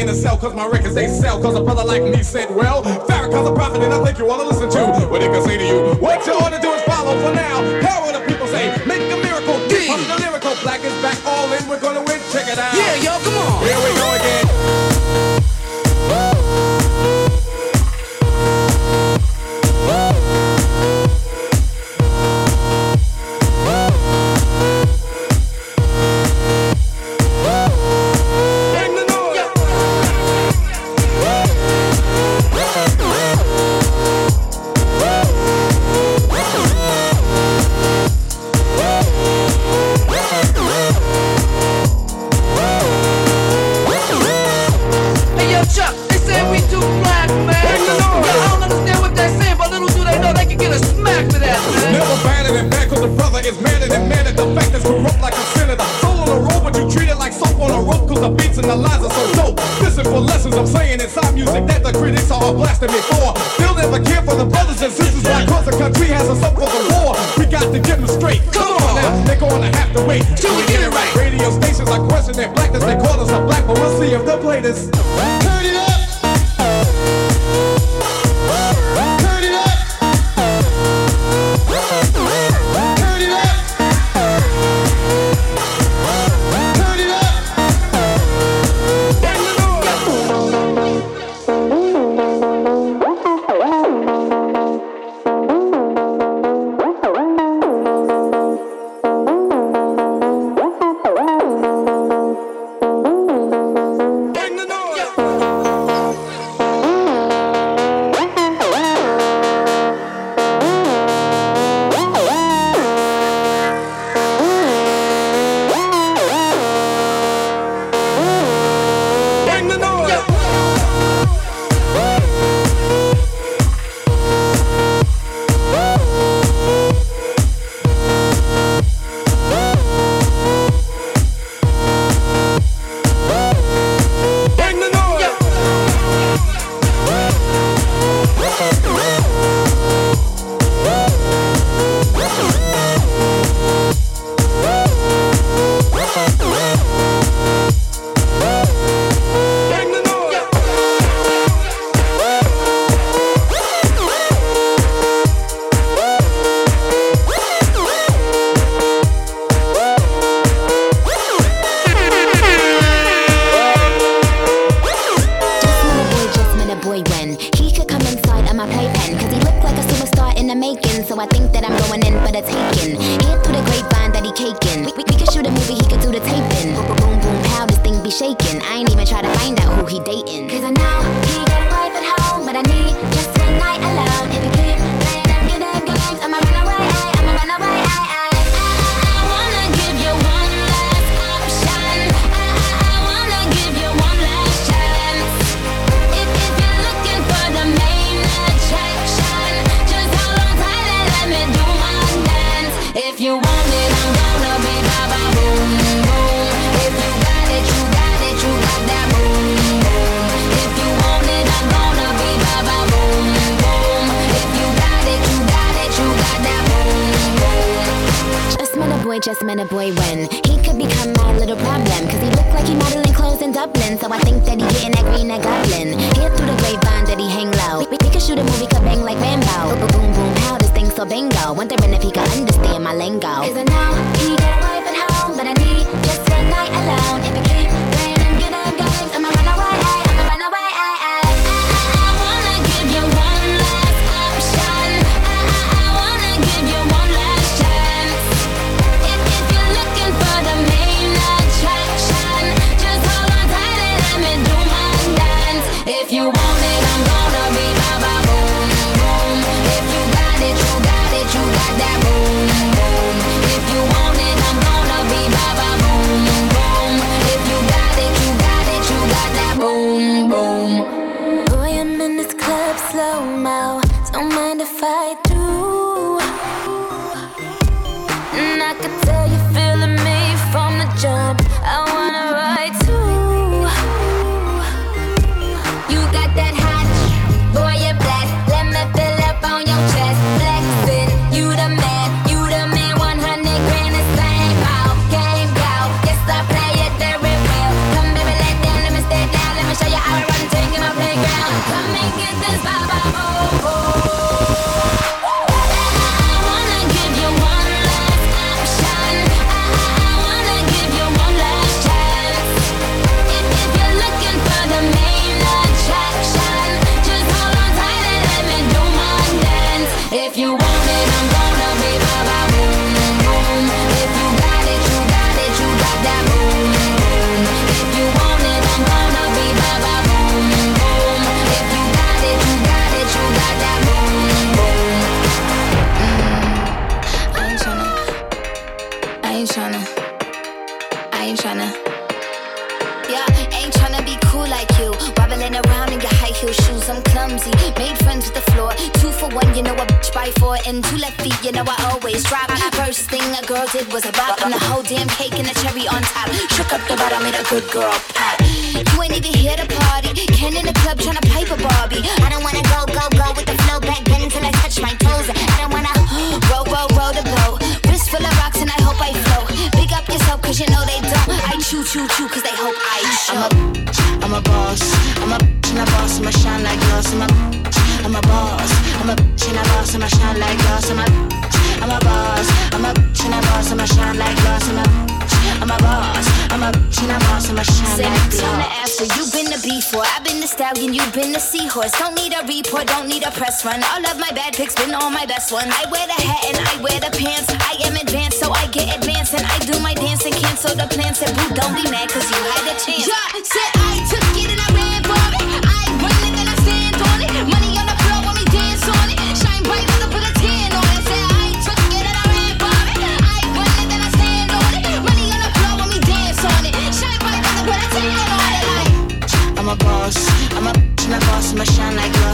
in a cell cause my records they sell. Cause a brother like me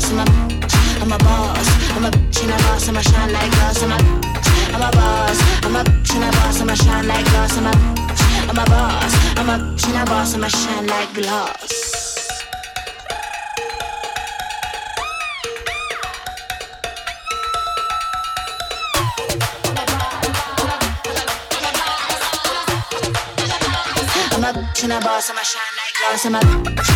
boss, I'm a I'm a boss, I'm a bitch and a boss, I'm a shine like glass, I'm a I'm a boss, I'm a bitch and a boss, I'm a shine like glass, I'm a I'm a boss, I'm a bitch and a boss, I'm a shine like glass. I'm a bitch and a boss, I'm a shine like glass, I'm a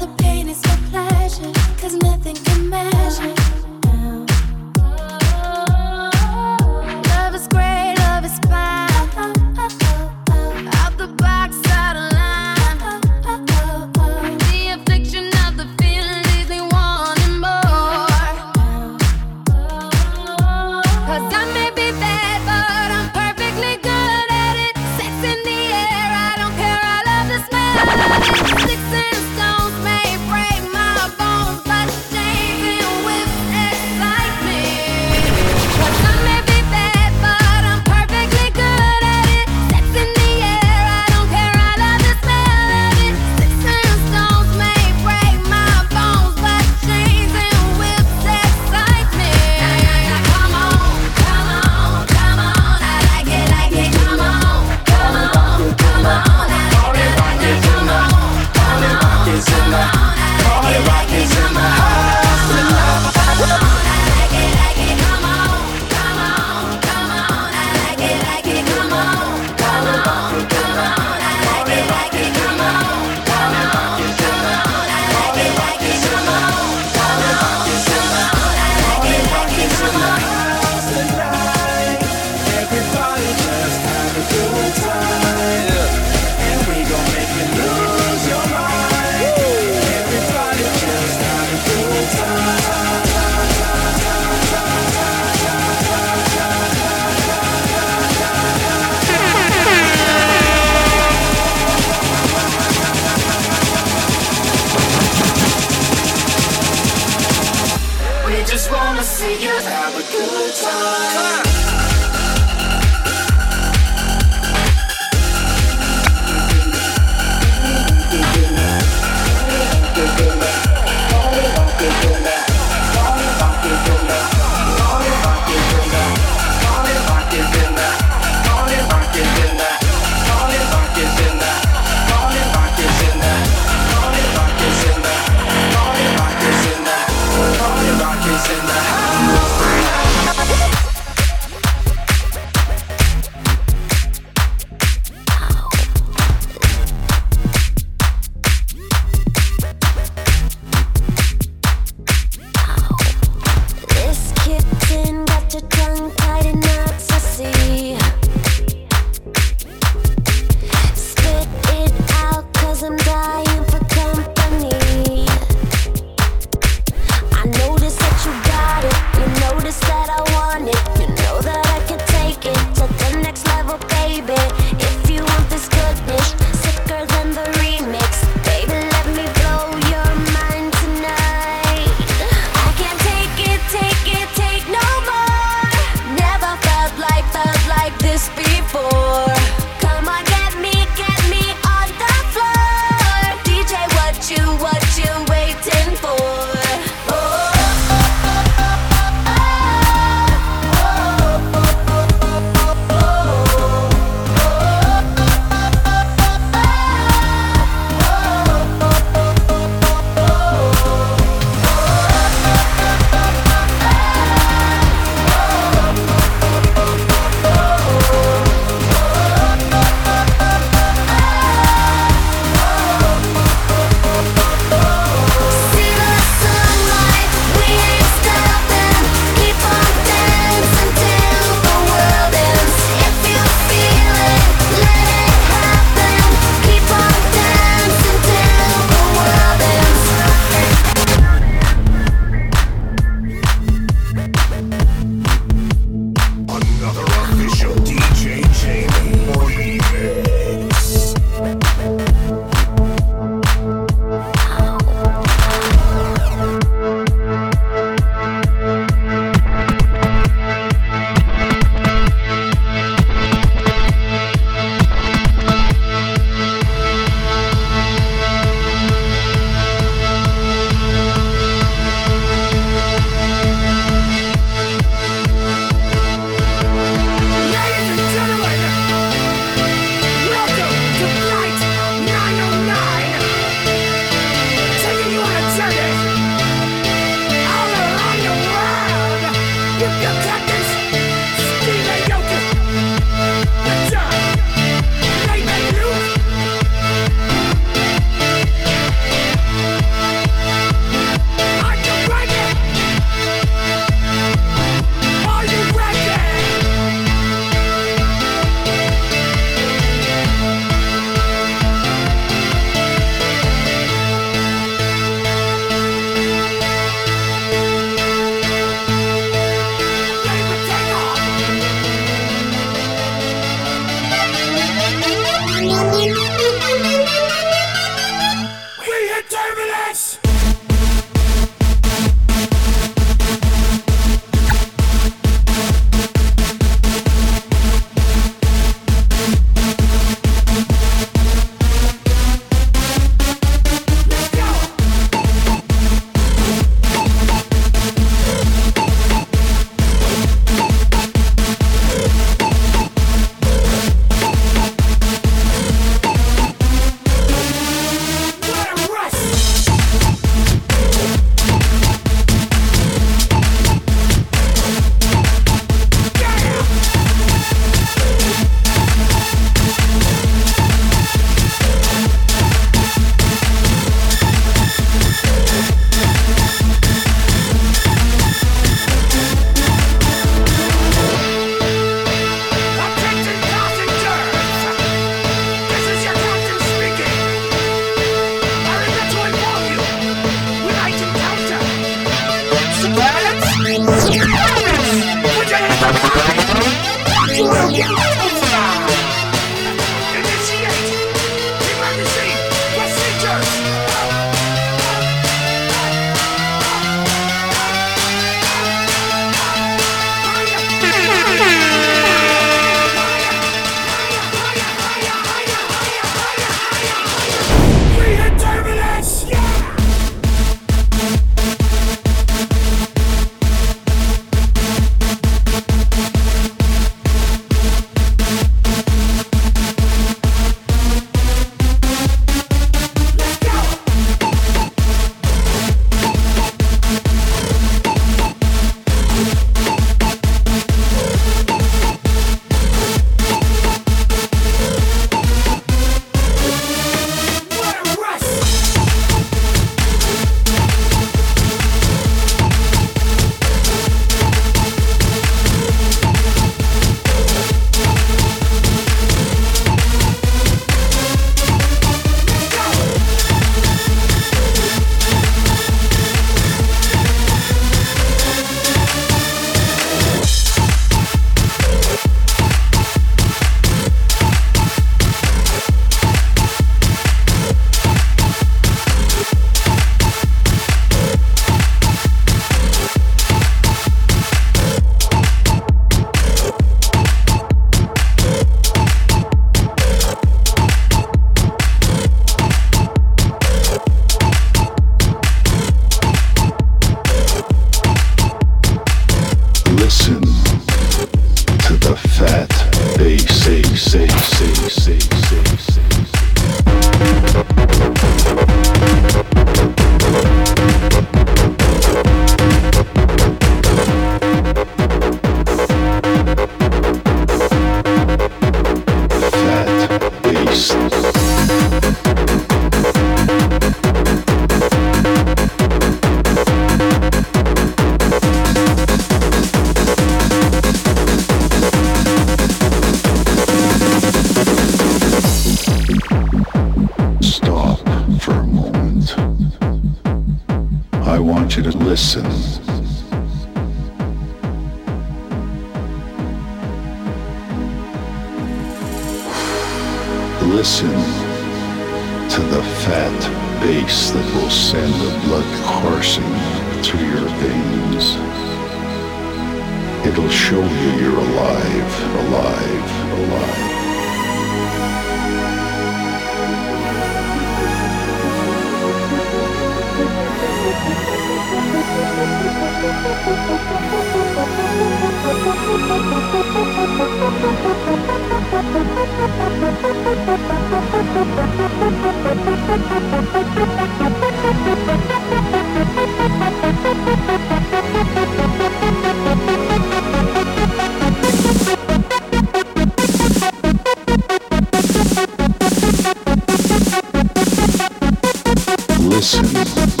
Listen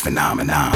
phenomenon.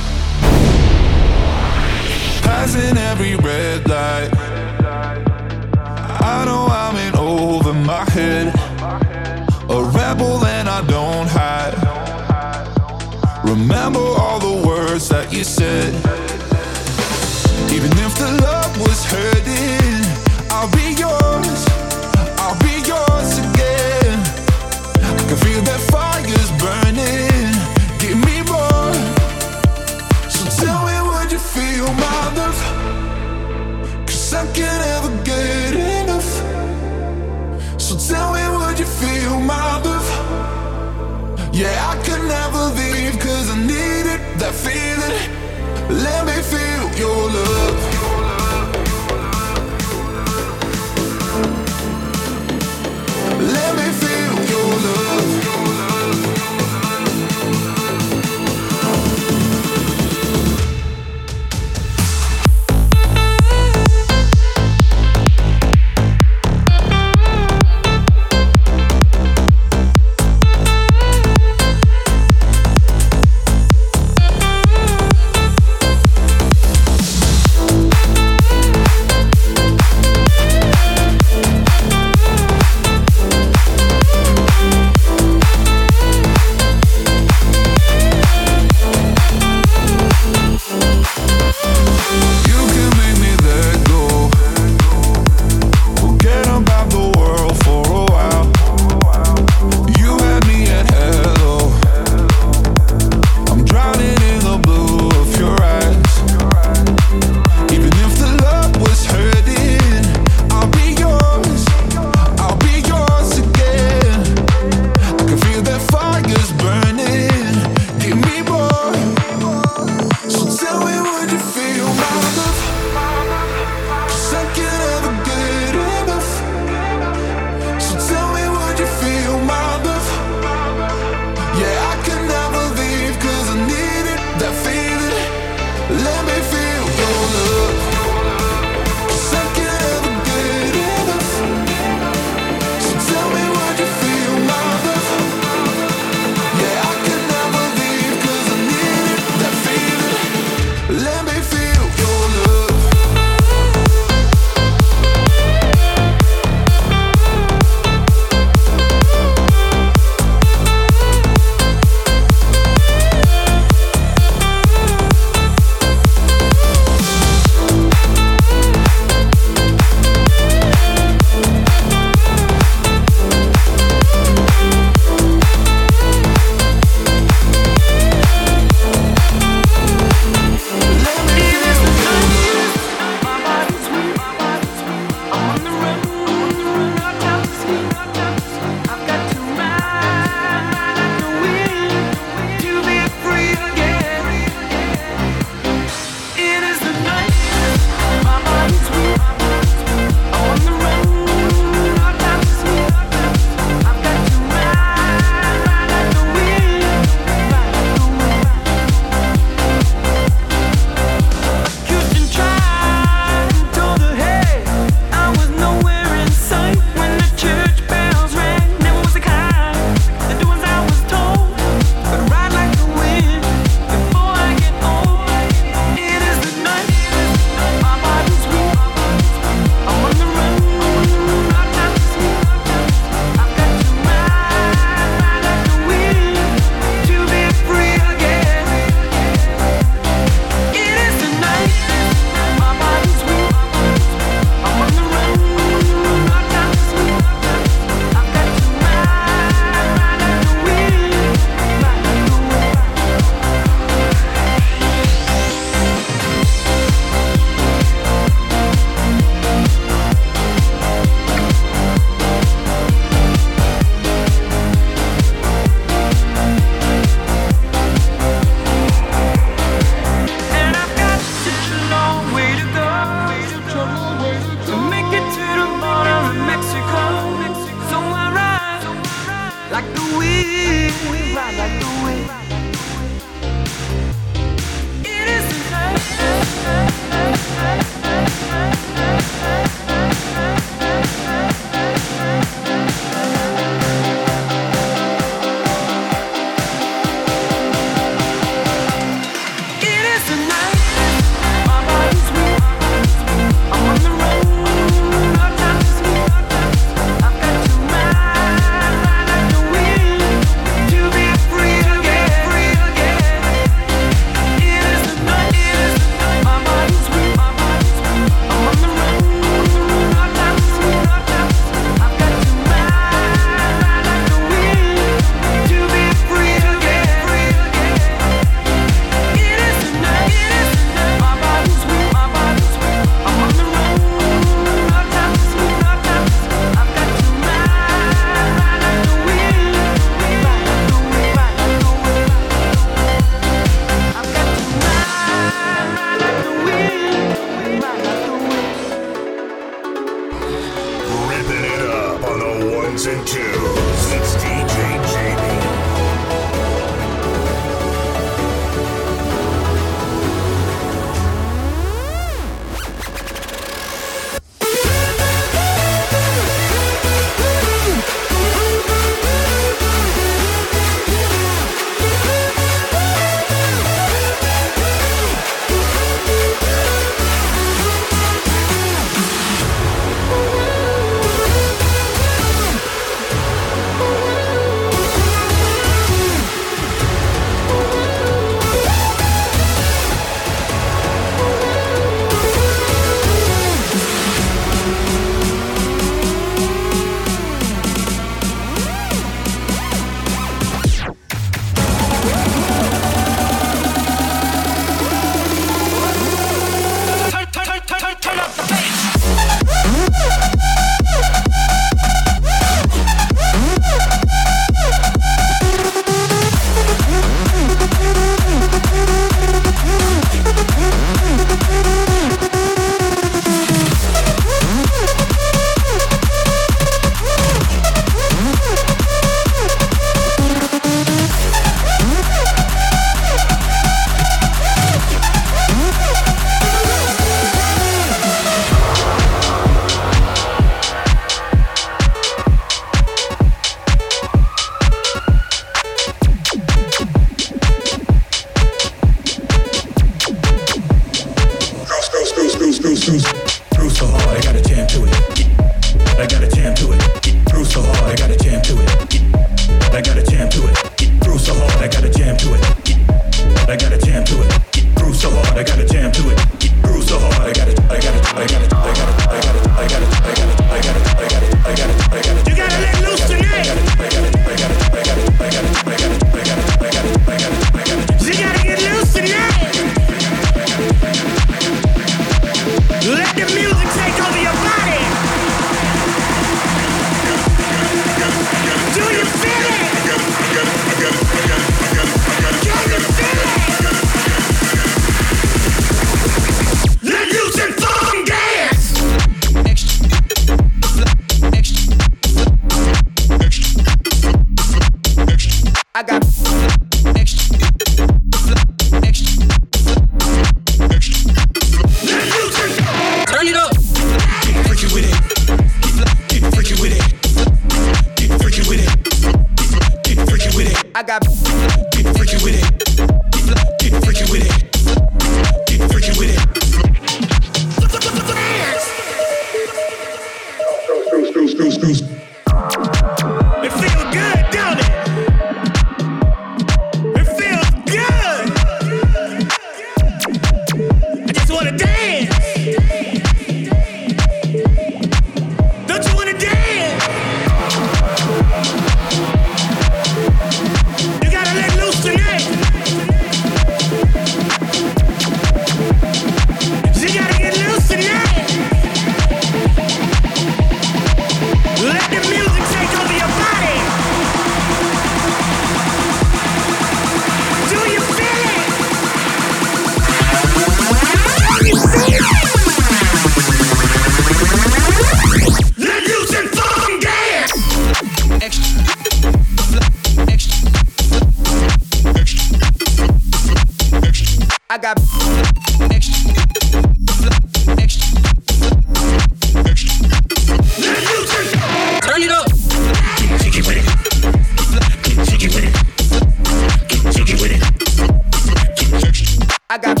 I got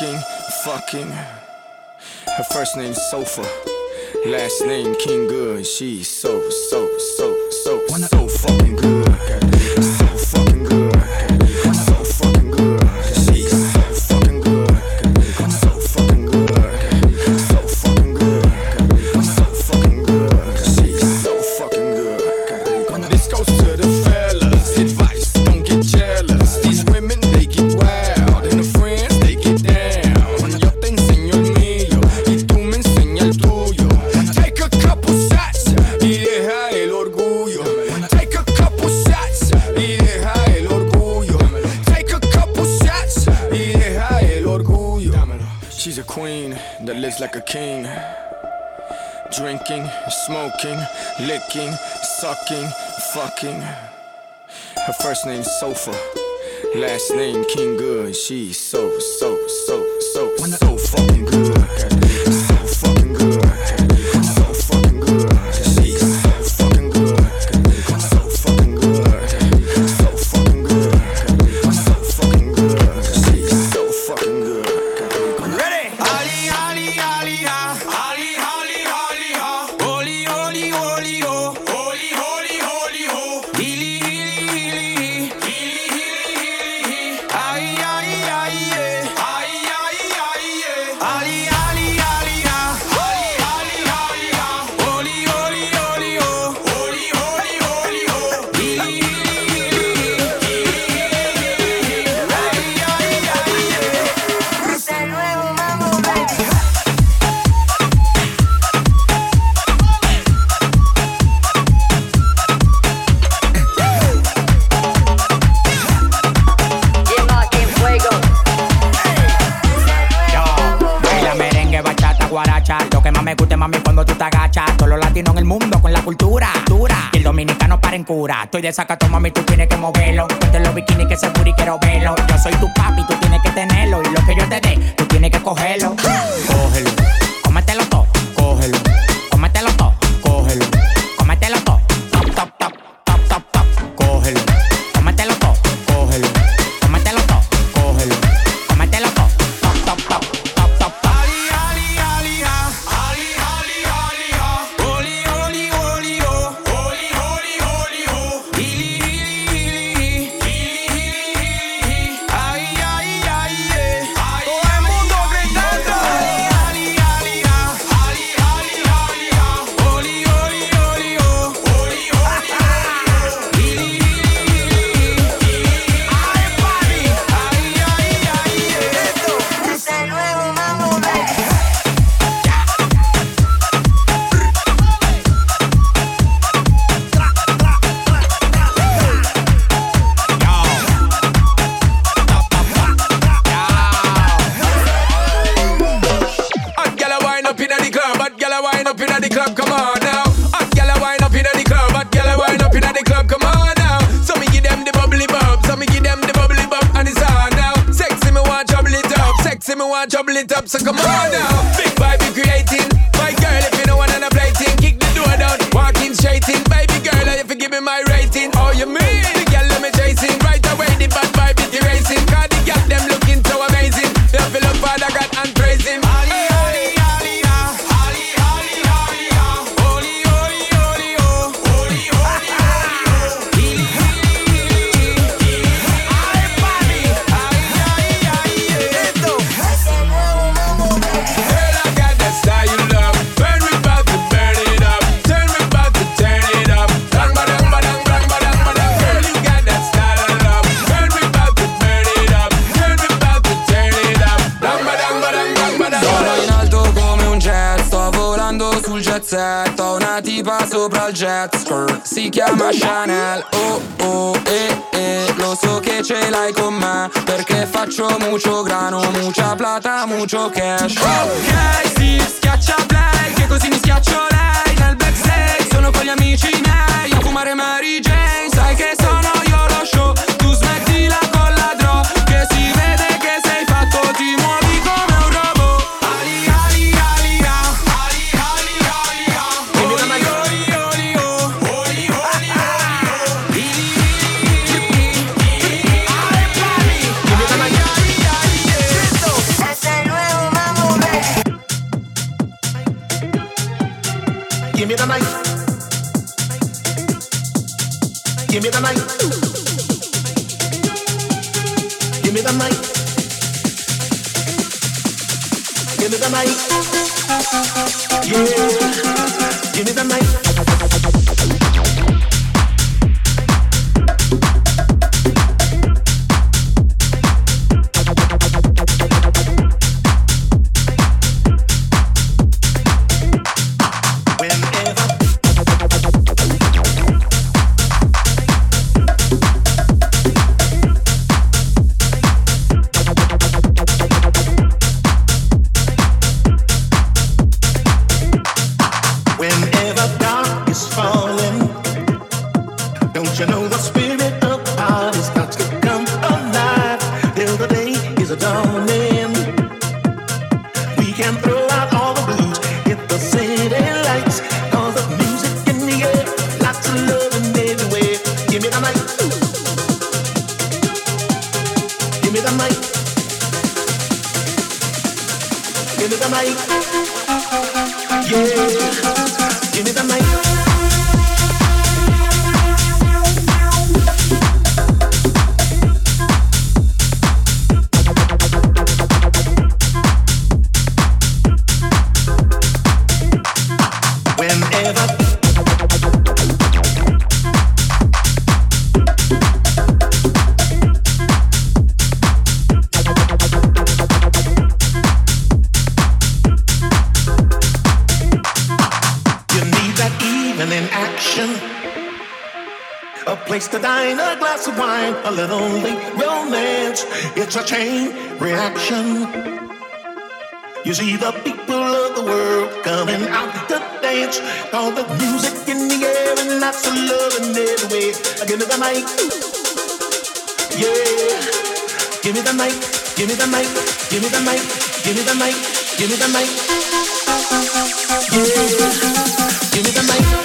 fucking, fucking. Her first name's Sofa, last name King Good. She's so, so, so like a king. Drinking, smoking, licking, sucking, fucking. Her first name's Sofa. Last name King Good. She's so, so, so, so, so fucking good. le saca late romance. It's a chain reaction. You see, the people of the the world coming out to dance. All the music in the air and lots of love in every way. Give me the mic. Yeah. Give me the mic. Give me the mic. Give me the mic. Give me the mic. Give me the mic. Yeah. Give me the mic.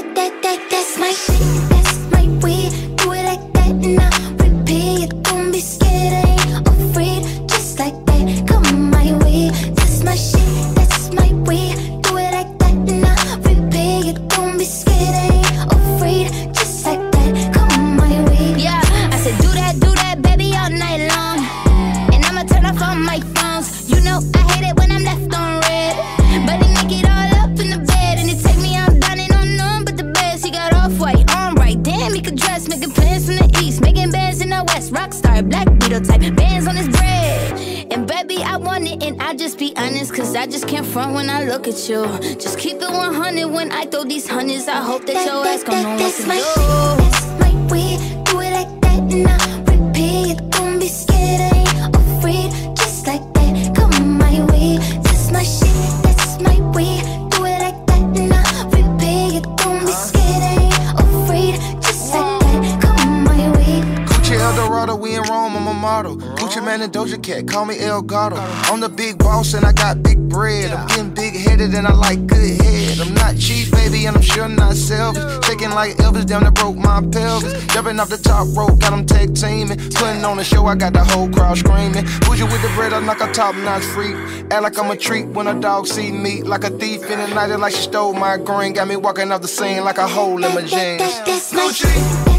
That to do. That's my way, Jumping off the top rope, got them tag teaming. Putting on the show, I got the whole crowd screaming. Bougie with the bread, i like a top notch freak. Act like I'm a treat when a dog see me. Like a thief in the night, like she stole my green. Got me walking off the scene like a hole in my jeans. Gucci.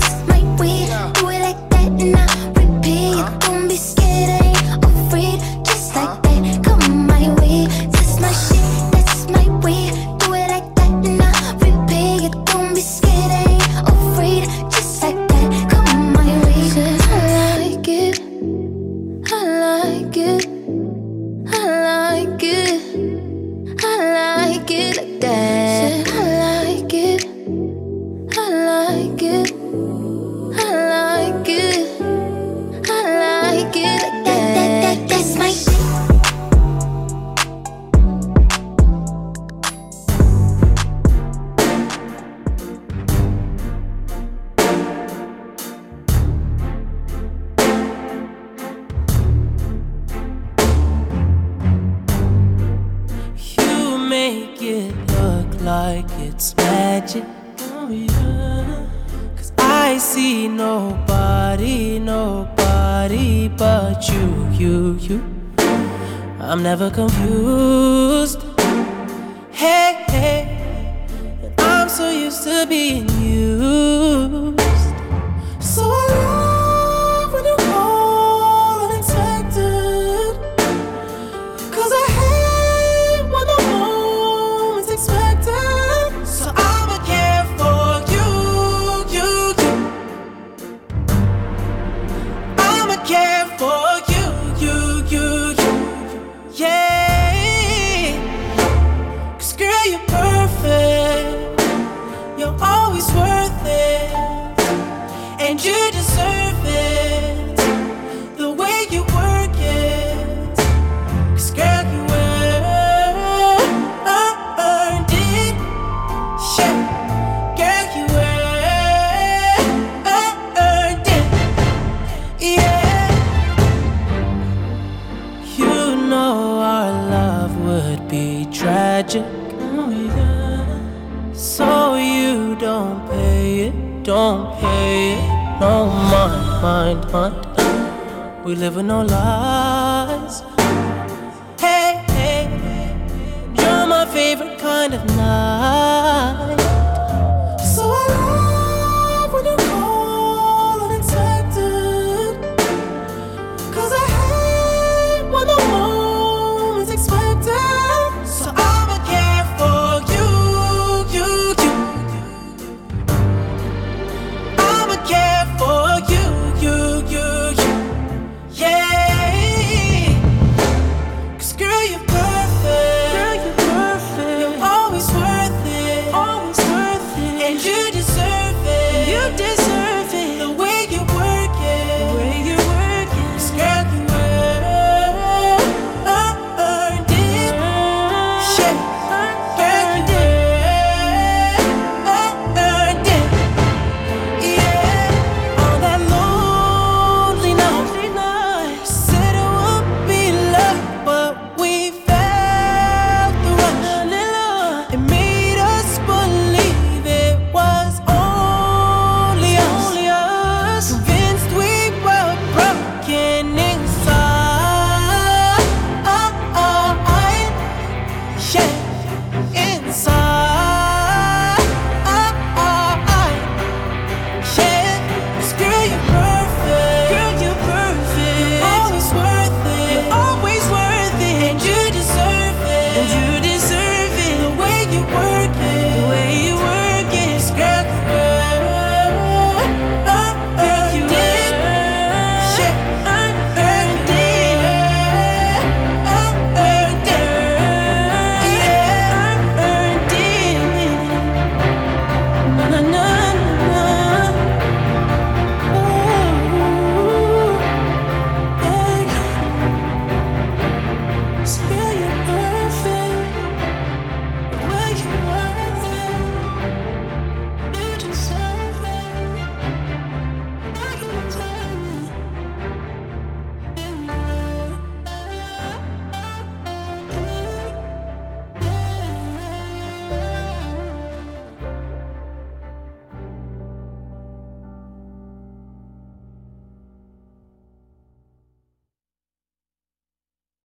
confused.